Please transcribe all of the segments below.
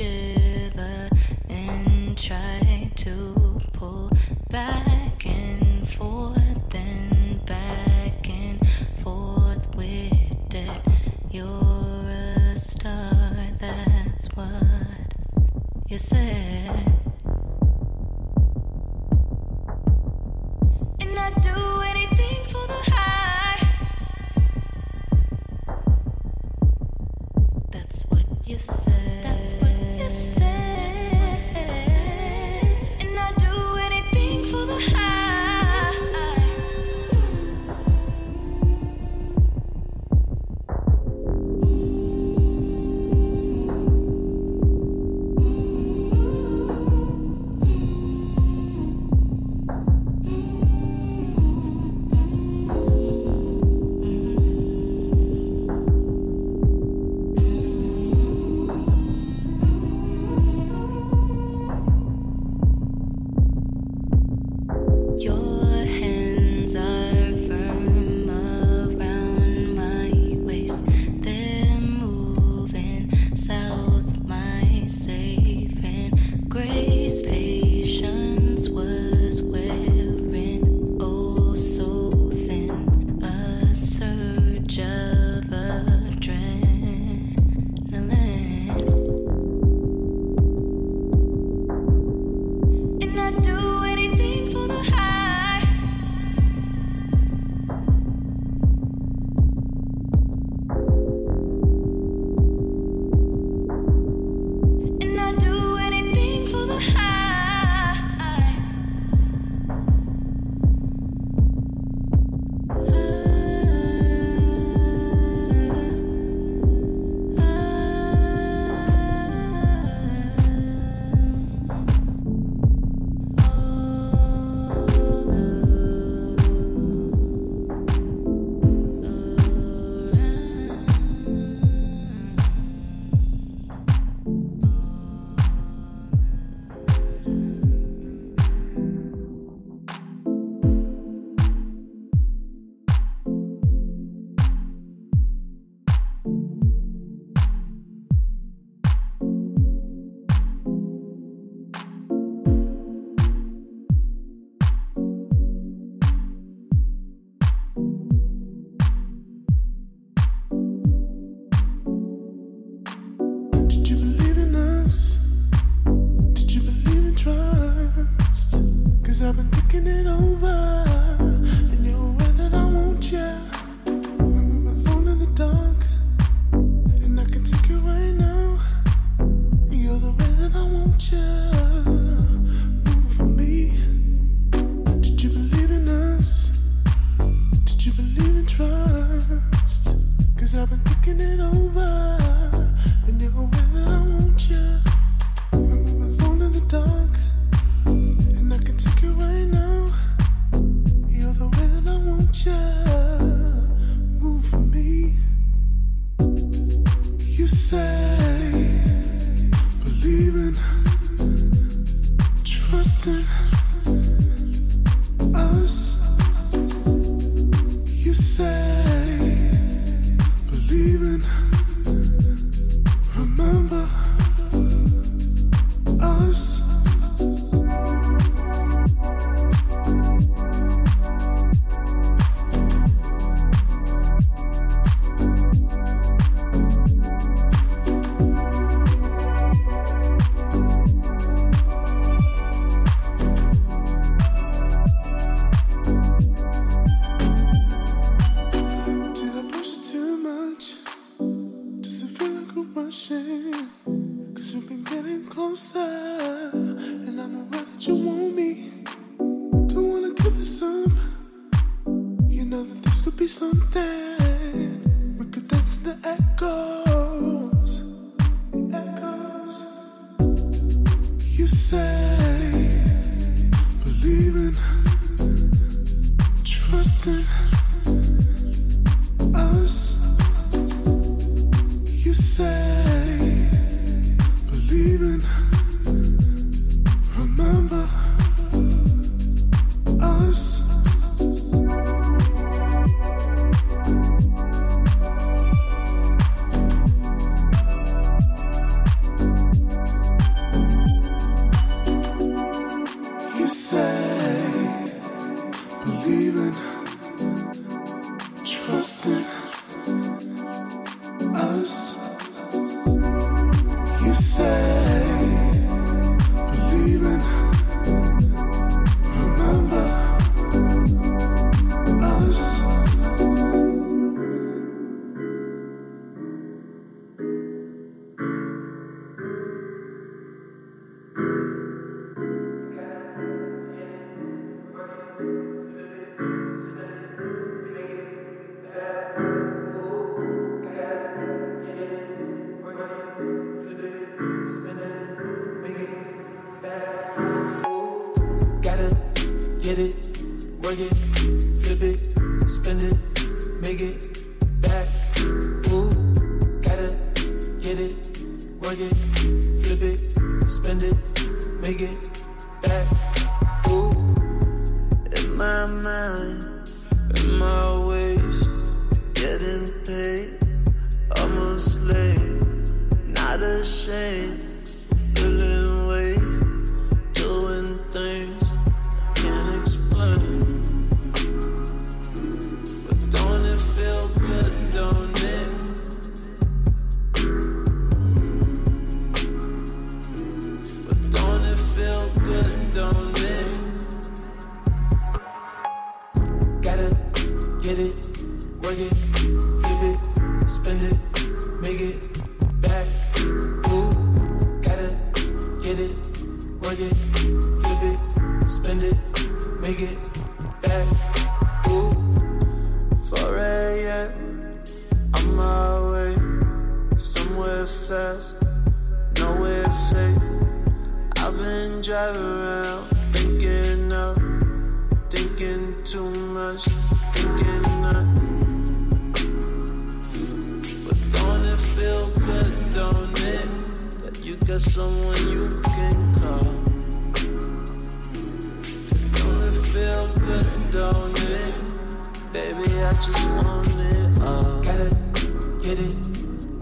shiver and try to pull back.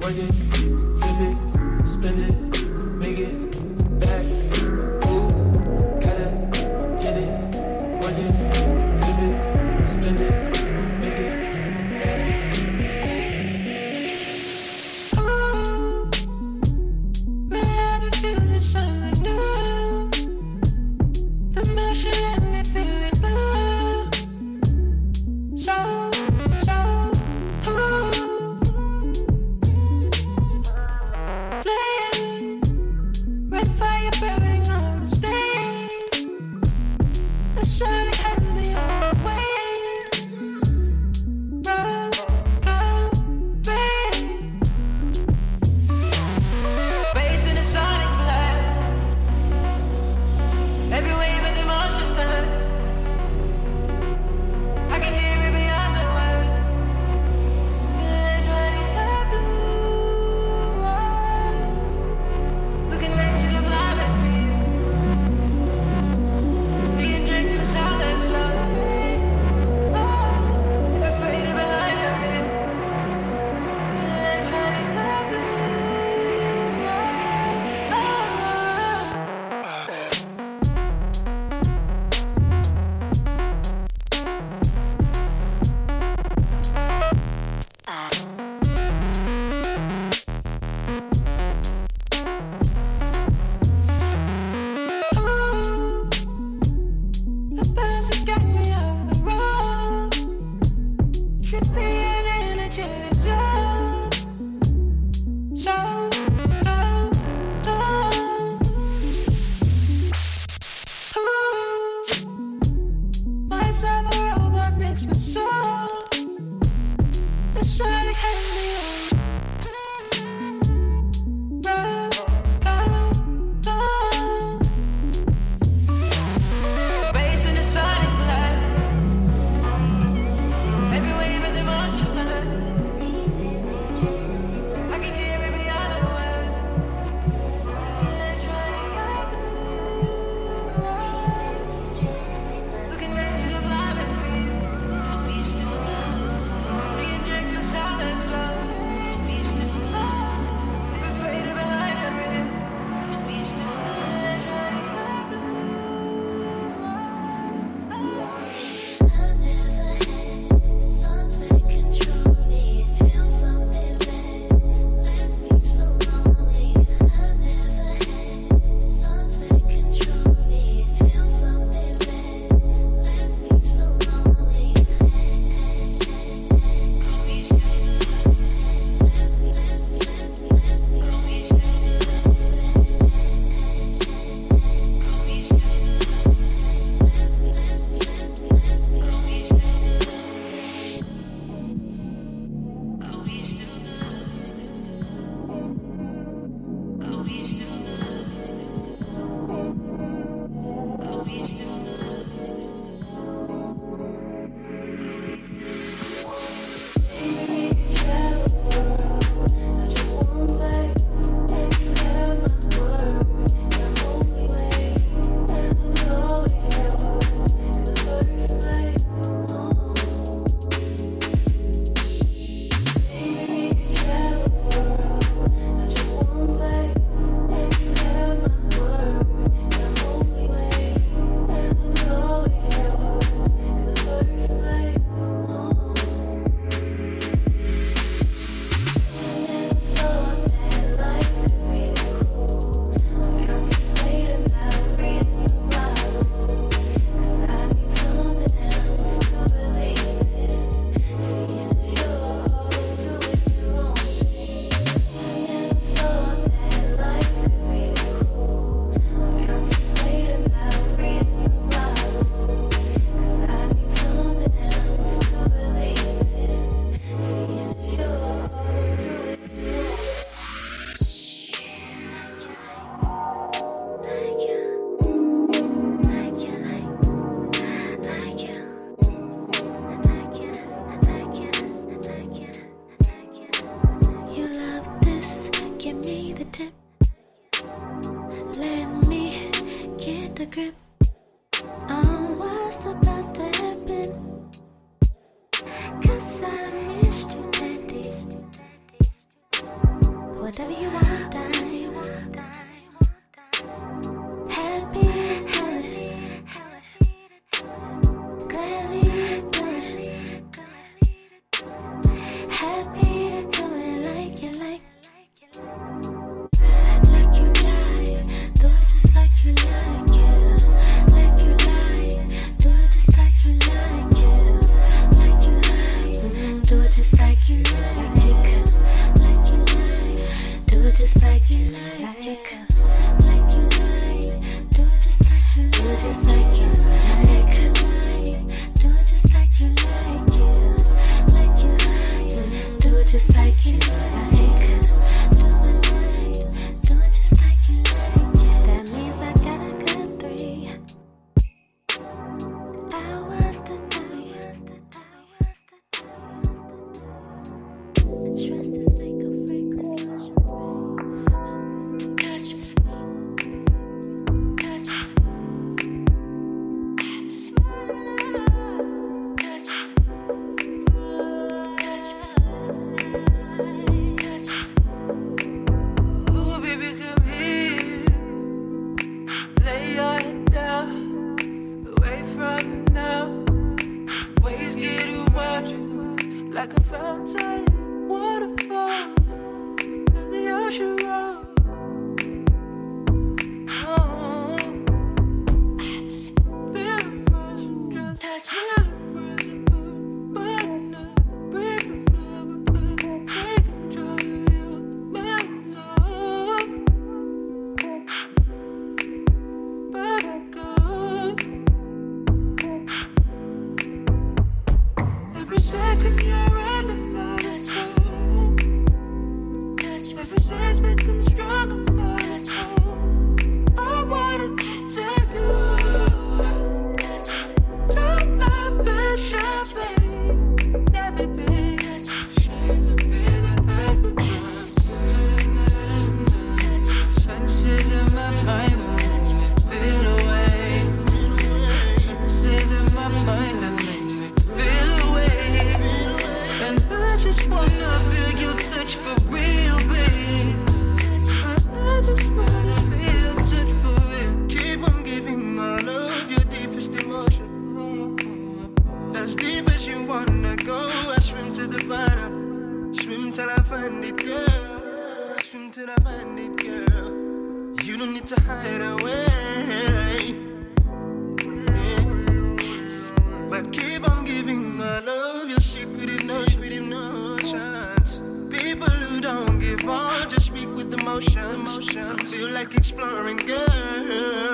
Work it, flip it, emotions. Feel like exploring, girl.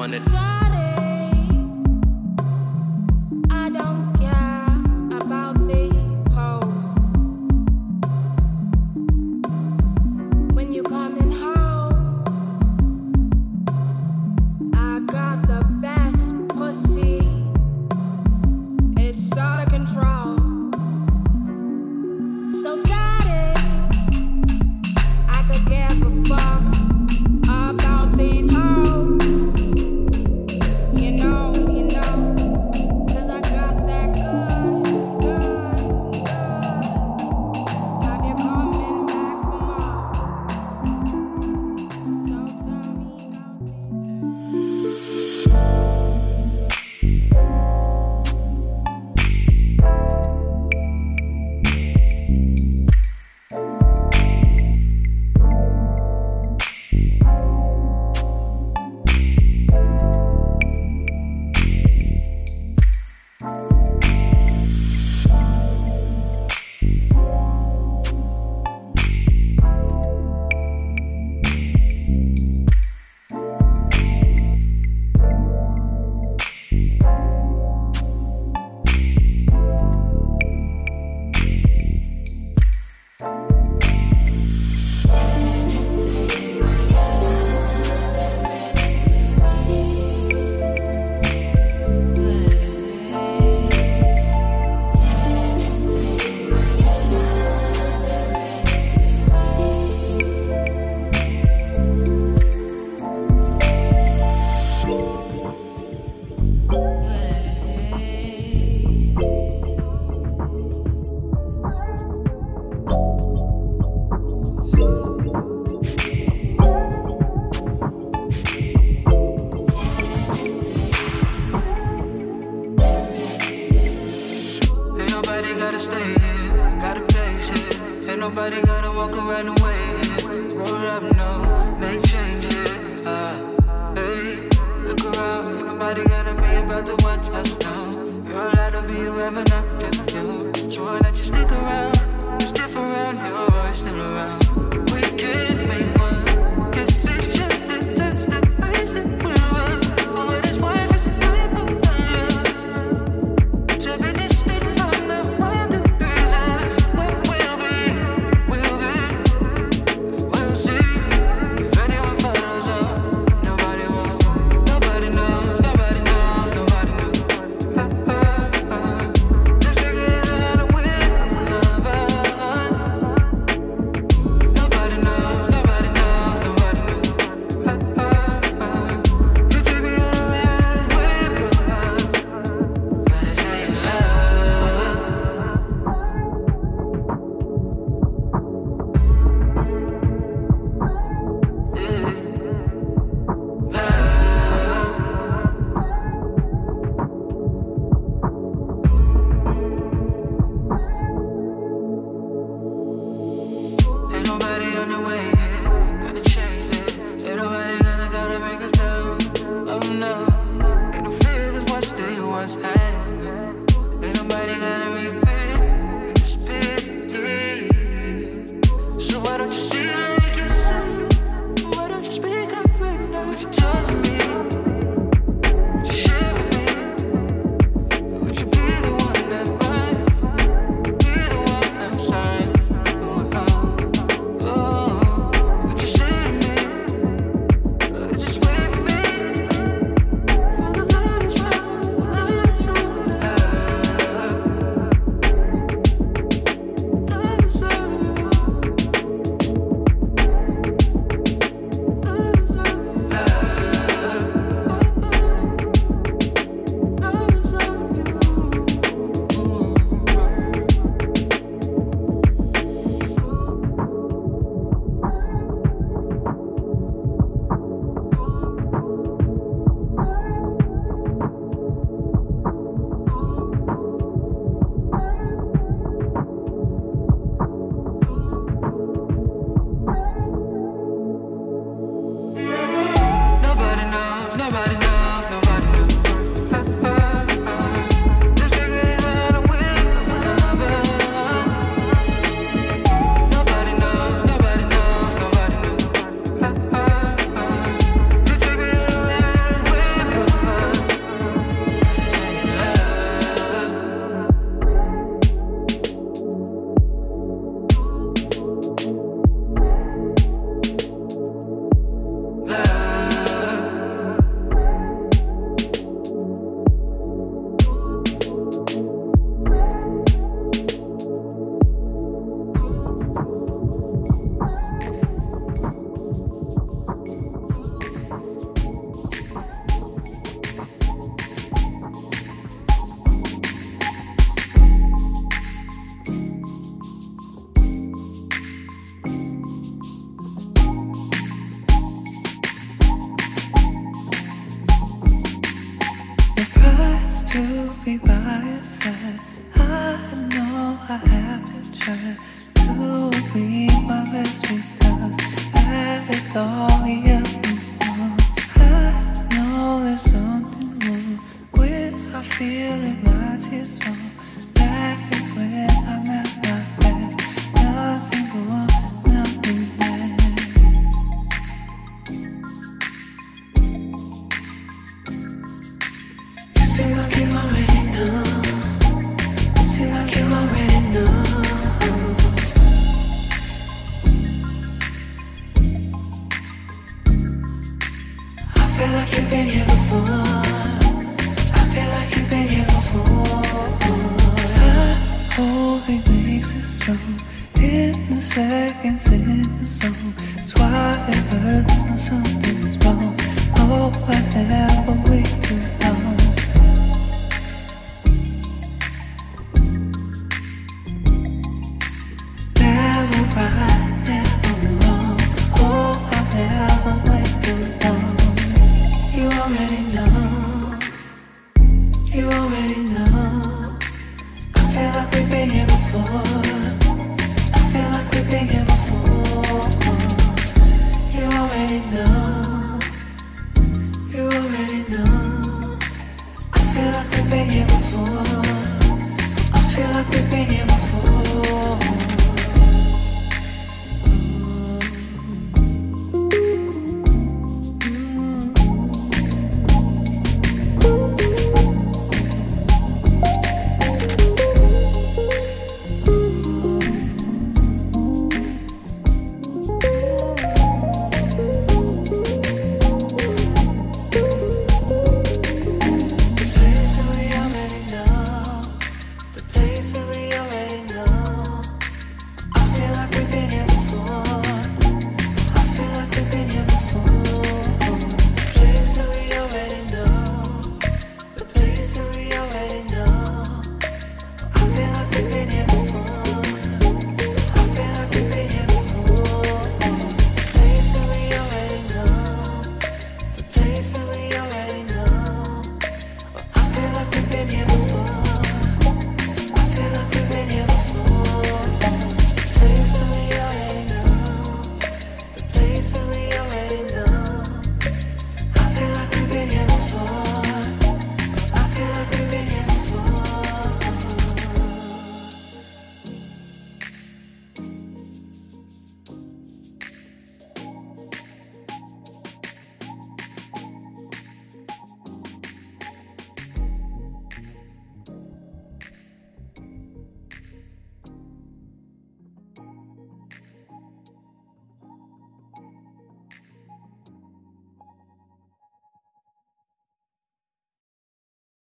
Wanted. Nobody gotta be about to watch us now. You're allowed to be whoever, not just you. Swear that you stick around, you stiff around, you're still around. by your side. I know I have to try to be.